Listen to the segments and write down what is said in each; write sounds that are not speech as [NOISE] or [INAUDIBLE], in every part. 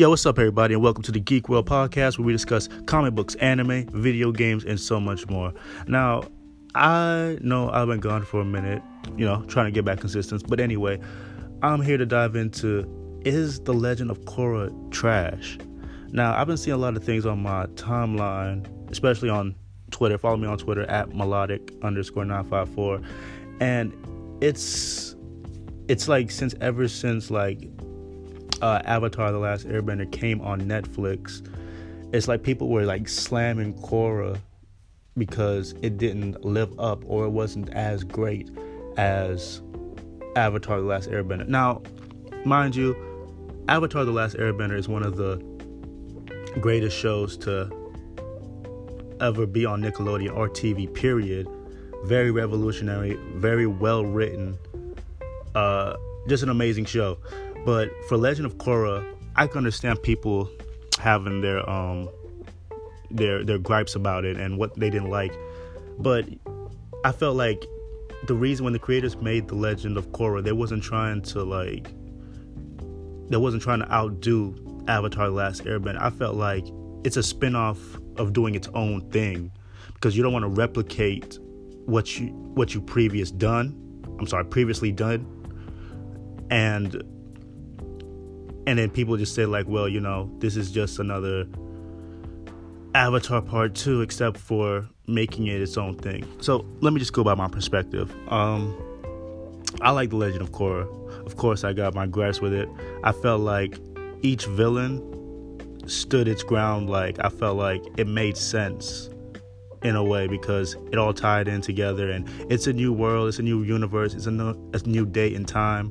Yo, what's up, everybody, and welcome to the Geek World Podcast, where we discuss comic books, anime, video games, and so much more. Now, I know I've been gone for a minute, you know, trying to get back consistent, but anyway, I'm here to dive into is the Legend of Korra trash? Now, I've been seeing a lot of things on my timeline, especially on Twitter. Follow me on Twitter at melodic underscore 954, and it's it's like since ever since like uh, Avatar: The Last Airbender came on Netflix, it's like people were like slamming Korra because it didn't live up or it wasn't as great as Avatar: The Last Airbender. Now, mind you, Avatar: The Last Airbender is one of the greatest shows to ever be on Nickelodeon or TV. Period. Very revolutionary, very well written. Uh, just an amazing show. But for Legend of Korra, I can understand people having their um their their gripes about it and what they didn't like. But I felt like the reason when the creators made the Legend of Korra, they wasn't trying to like they wasn't trying to outdo Avatar: The Last Airbender. I felt like it's a spin-off of doing its own thing because you don't want to replicate what you what you previous done. I'm sorry, previously done. And and then people just say like well you know this is just another avatar part 2 except for making it its own thing. So let me just go by my perspective. Um i like the legend of korra. Of course i got my grasp with it. I felt like each villain stood its ground like i felt like it made sense in a way because it all tied in together and it's a new world it's a new universe it's a new, a new date and time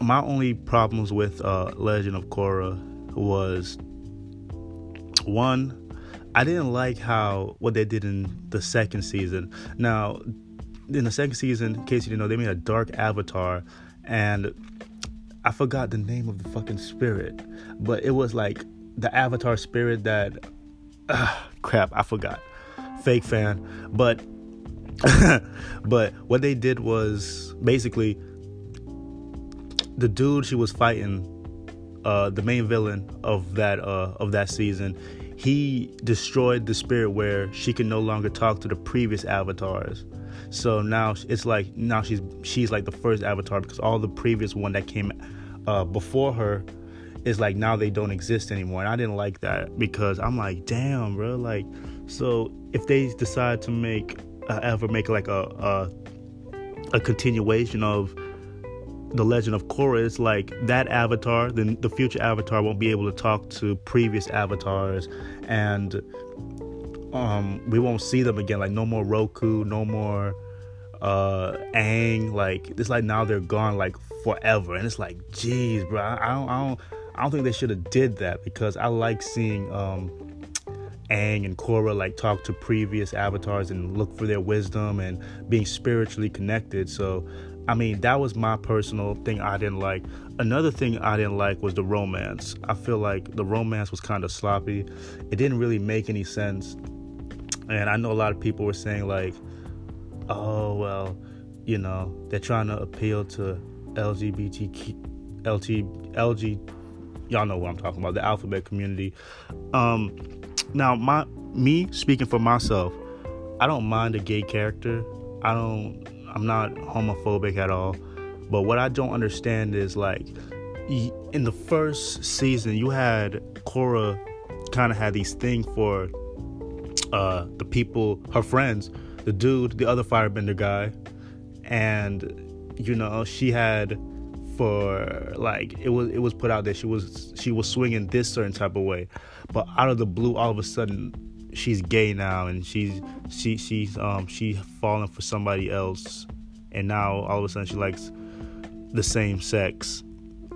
my only problems with uh, Legend of Korra was one, I didn't like how what they did in the second season. Now, in the second season, in case you didn't know, they made a dark avatar, and I forgot the name of the fucking spirit, but it was like the avatar spirit that, uh, crap, I forgot. Fake fan, but [LAUGHS] but what they did was basically the dude she was fighting, uh, the main villain of that uh, of that season, he destroyed the spirit where she can no longer talk to the previous avatars. So now it's like now she's she's like the first avatar because all the previous one that came uh, before her is like now they don't exist anymore. And I didn't like that because I'm like, damn, bro. Like, so if they decide to make uh, ever make like a, a a continuation of the Legend of Korra, it's like that avatar, then the future avatar won't be able to talk to previous avatars, and um, we won't see them again. Like no more Roku, no more uh Aang. Like it's like now they're gone like forever, and it's like, geez, bro, I don't, I don't, I don't think they should have did that because I like seeing um Aang and Korra like talk to previous avatars and look for their wisdom and being spiritually connected. So I mean, that was my personal thing I didn't like. Another thing I didn't like was the romance. I feel like the romance was kind of sloppy. It didn't really make any sense. And I know a lot of people were saying, like, oh, well, you know, they're trying to appeal to LGBTQ, LG, LG, y'all know what I'm talking about, the alphabet community. Um, now, my me speaking for myself, I don't mind a gay character. I don't I'm not homophobic at all. But what I don't understand is like in the first season, you had Korra kind of had these thing for uh, the people, her friends, the dude, the other firebender guy, and you know she had for like it was it was put out that she was she was swinging this certain type of way, but out of the blue, all of a sudden she's gay now and she's she she's um she's falling for somebody else and now all of a sudden she likes the same sex.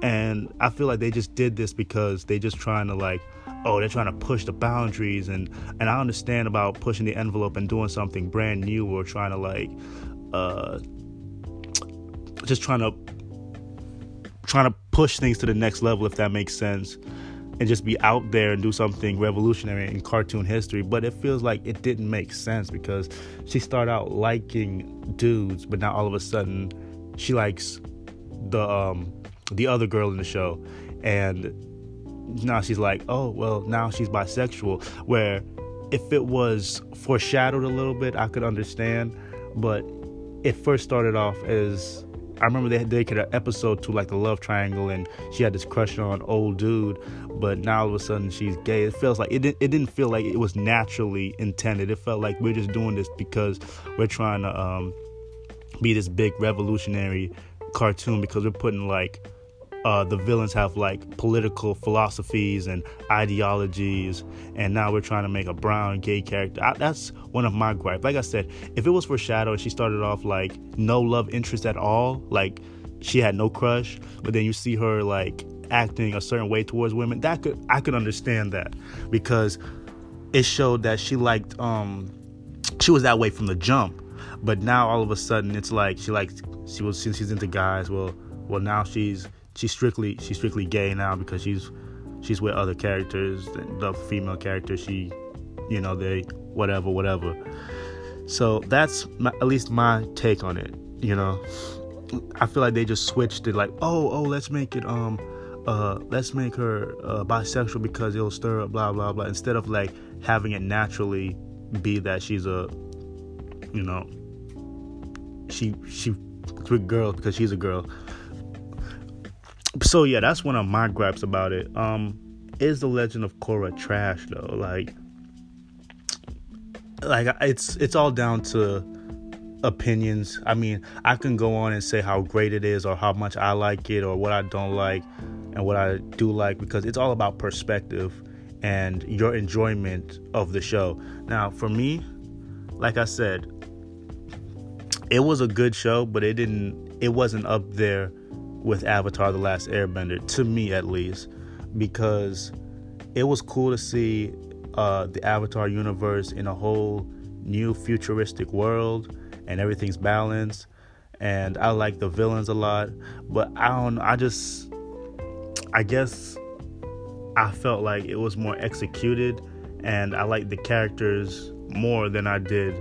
And i feel like they just did this because they're just trying to like oh they're trying to push the boundaries. And and i understand about pushing the envelope and doing something brand new or trying to like uh just trying to trying to push things to the next level if that makes sense and just be out there and do something revolutionary in cartoon history. But it feels like it didn't make sense because she started out liking dudes, but now all of a sudden she likes the um the other girl in the show. And now she's like, oh well, now she's bisexual. Where if it was foreshadowed a little bit, I could understand, but it first started off as I remember they had dedicated an episode to like the love triangle, and she had this crush on old dude, but now all of a sudden she's gay. It feels like it. Didn't, it didn't feel like it was naturally intended. It felt like we're just doing this because we're trying to um, be this big revolutionary cartoon because we're putting like uh, the villains have like political philosophies and ideologies, and now we're trying to make a brown gay character. I, that's one of my gripes. Like I said, if it was for Shadow and she started off like no love interest at all, like she had no crush, but then you see her like acting a certain way towards women, that could I could understand that because it showed that she liked um she was that way from the jump. But now all of a sudden it's like she likes she was since she's into guys, well well now she's she's strictly she's strictly gay now because she's she's with other characters the female character she you know they whatever whatever. So that's my, at least my take on it you know? I feel like they just switched it like oh oh let's make it um uh let's make her uh, bisexual because it'll stir up blah blah blah instead of like having it naturally be that she's a you know she she with girls because she's a girl so yeah, that's one of my gripes about it. Um, is the Legend of Korra trash though? Like, like it's it's all down to opinions. I mean, I can go on and say how great it is, or how much I like it, or what I don't like, and what I do like, because it's all about perspective and your enjoyment of the show. Now, for me, like I said, it was a good show, but it didn't. It wasn't up there with Avatar The Last Airbender, to me at least, because it was cool to see uh, the Avatar universe in a whole new futuristic world and everything's balanced. And I like the villains a lot, but I don't I just, I guess I felt like it was more executed and I like the characters more than I did.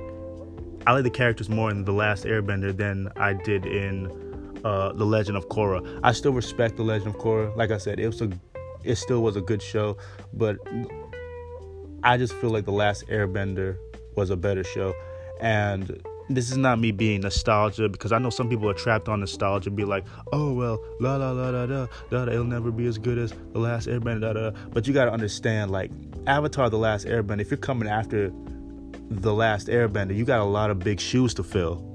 I like the characters more in The Last Airbender than I did in uh, the Legend of Korra. I still respect the Legend of Korra. Like I said, it was a, it still was a good show, but I just feel like the Last Airbender was a better show, and this is not me being nostalgia because I know some people are trapped on nostalgia, be like, oh well, la la la da da da, it'll never be as good as the Last Airbender, da da. But you gotta understand, like Avatar: The Last Airbender, if you're coming after the Last Airbender, you got a lot of big shoes to fill.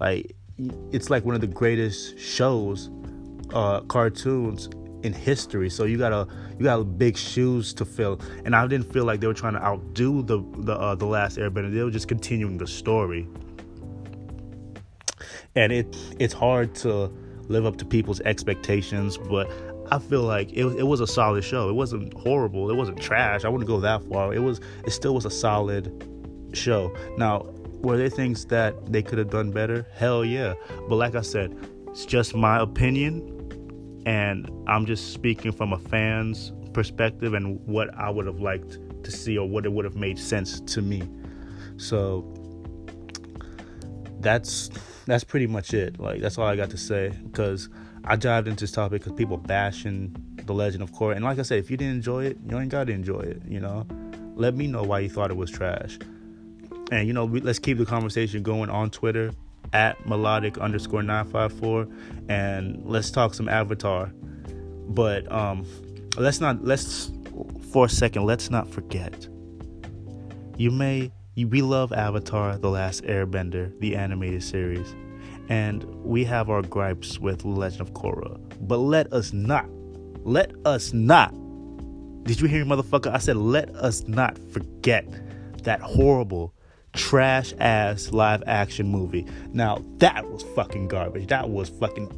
Like it's like one of the greatest shows, uh, cartoons in history. So you got a you got big shoes to fill, and I didn't feel like they were trying to outdo the the uh, the last Airbender. They were just continuing the story, and it it's hard to live up to people's expectations, but. I feel like it, it was a solid show. It wasn't horrible. It wasn't trash. I wouldn't go that far. It was. It still was a solid show. Now, were there things that they could have done better? Hell yeah. But like I said, it's just my opinion, and I'm just speaking from a fan's perspective and what I would have liked to see or what it would have made sense to me. So that's that's pretty much it. Like that's all I got to say because I dived into this topic because people bashing the Legend of Korra, and like I said, if you didn't enjoy it, you ain't got to enjoy it. You know, let me know why you thought it was trash. And you know, we, let's keep the conversation going on Twitter at melodic underscore 954 and let's talk some avatar. But um let's not let's for a second let's not forget you may we love avatar the last airbender the animated series and we have our gripes with legend of korra. But let us not let us not did you hear me motherfucker? I said let us not forget that horrible trash ass live action movie. Now, that was fucking garbage. That was fucking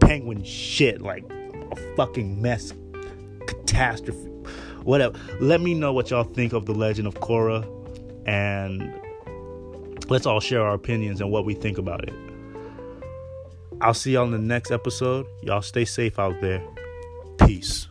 penguin shit. Like a fucking mess, catastrophe, whatever. Let me know what y'all think of The Legend of Korra, and let's all share our opinions and what we think about it. I'll see y'all in the next episode. Y'all stay safe out there. Peace.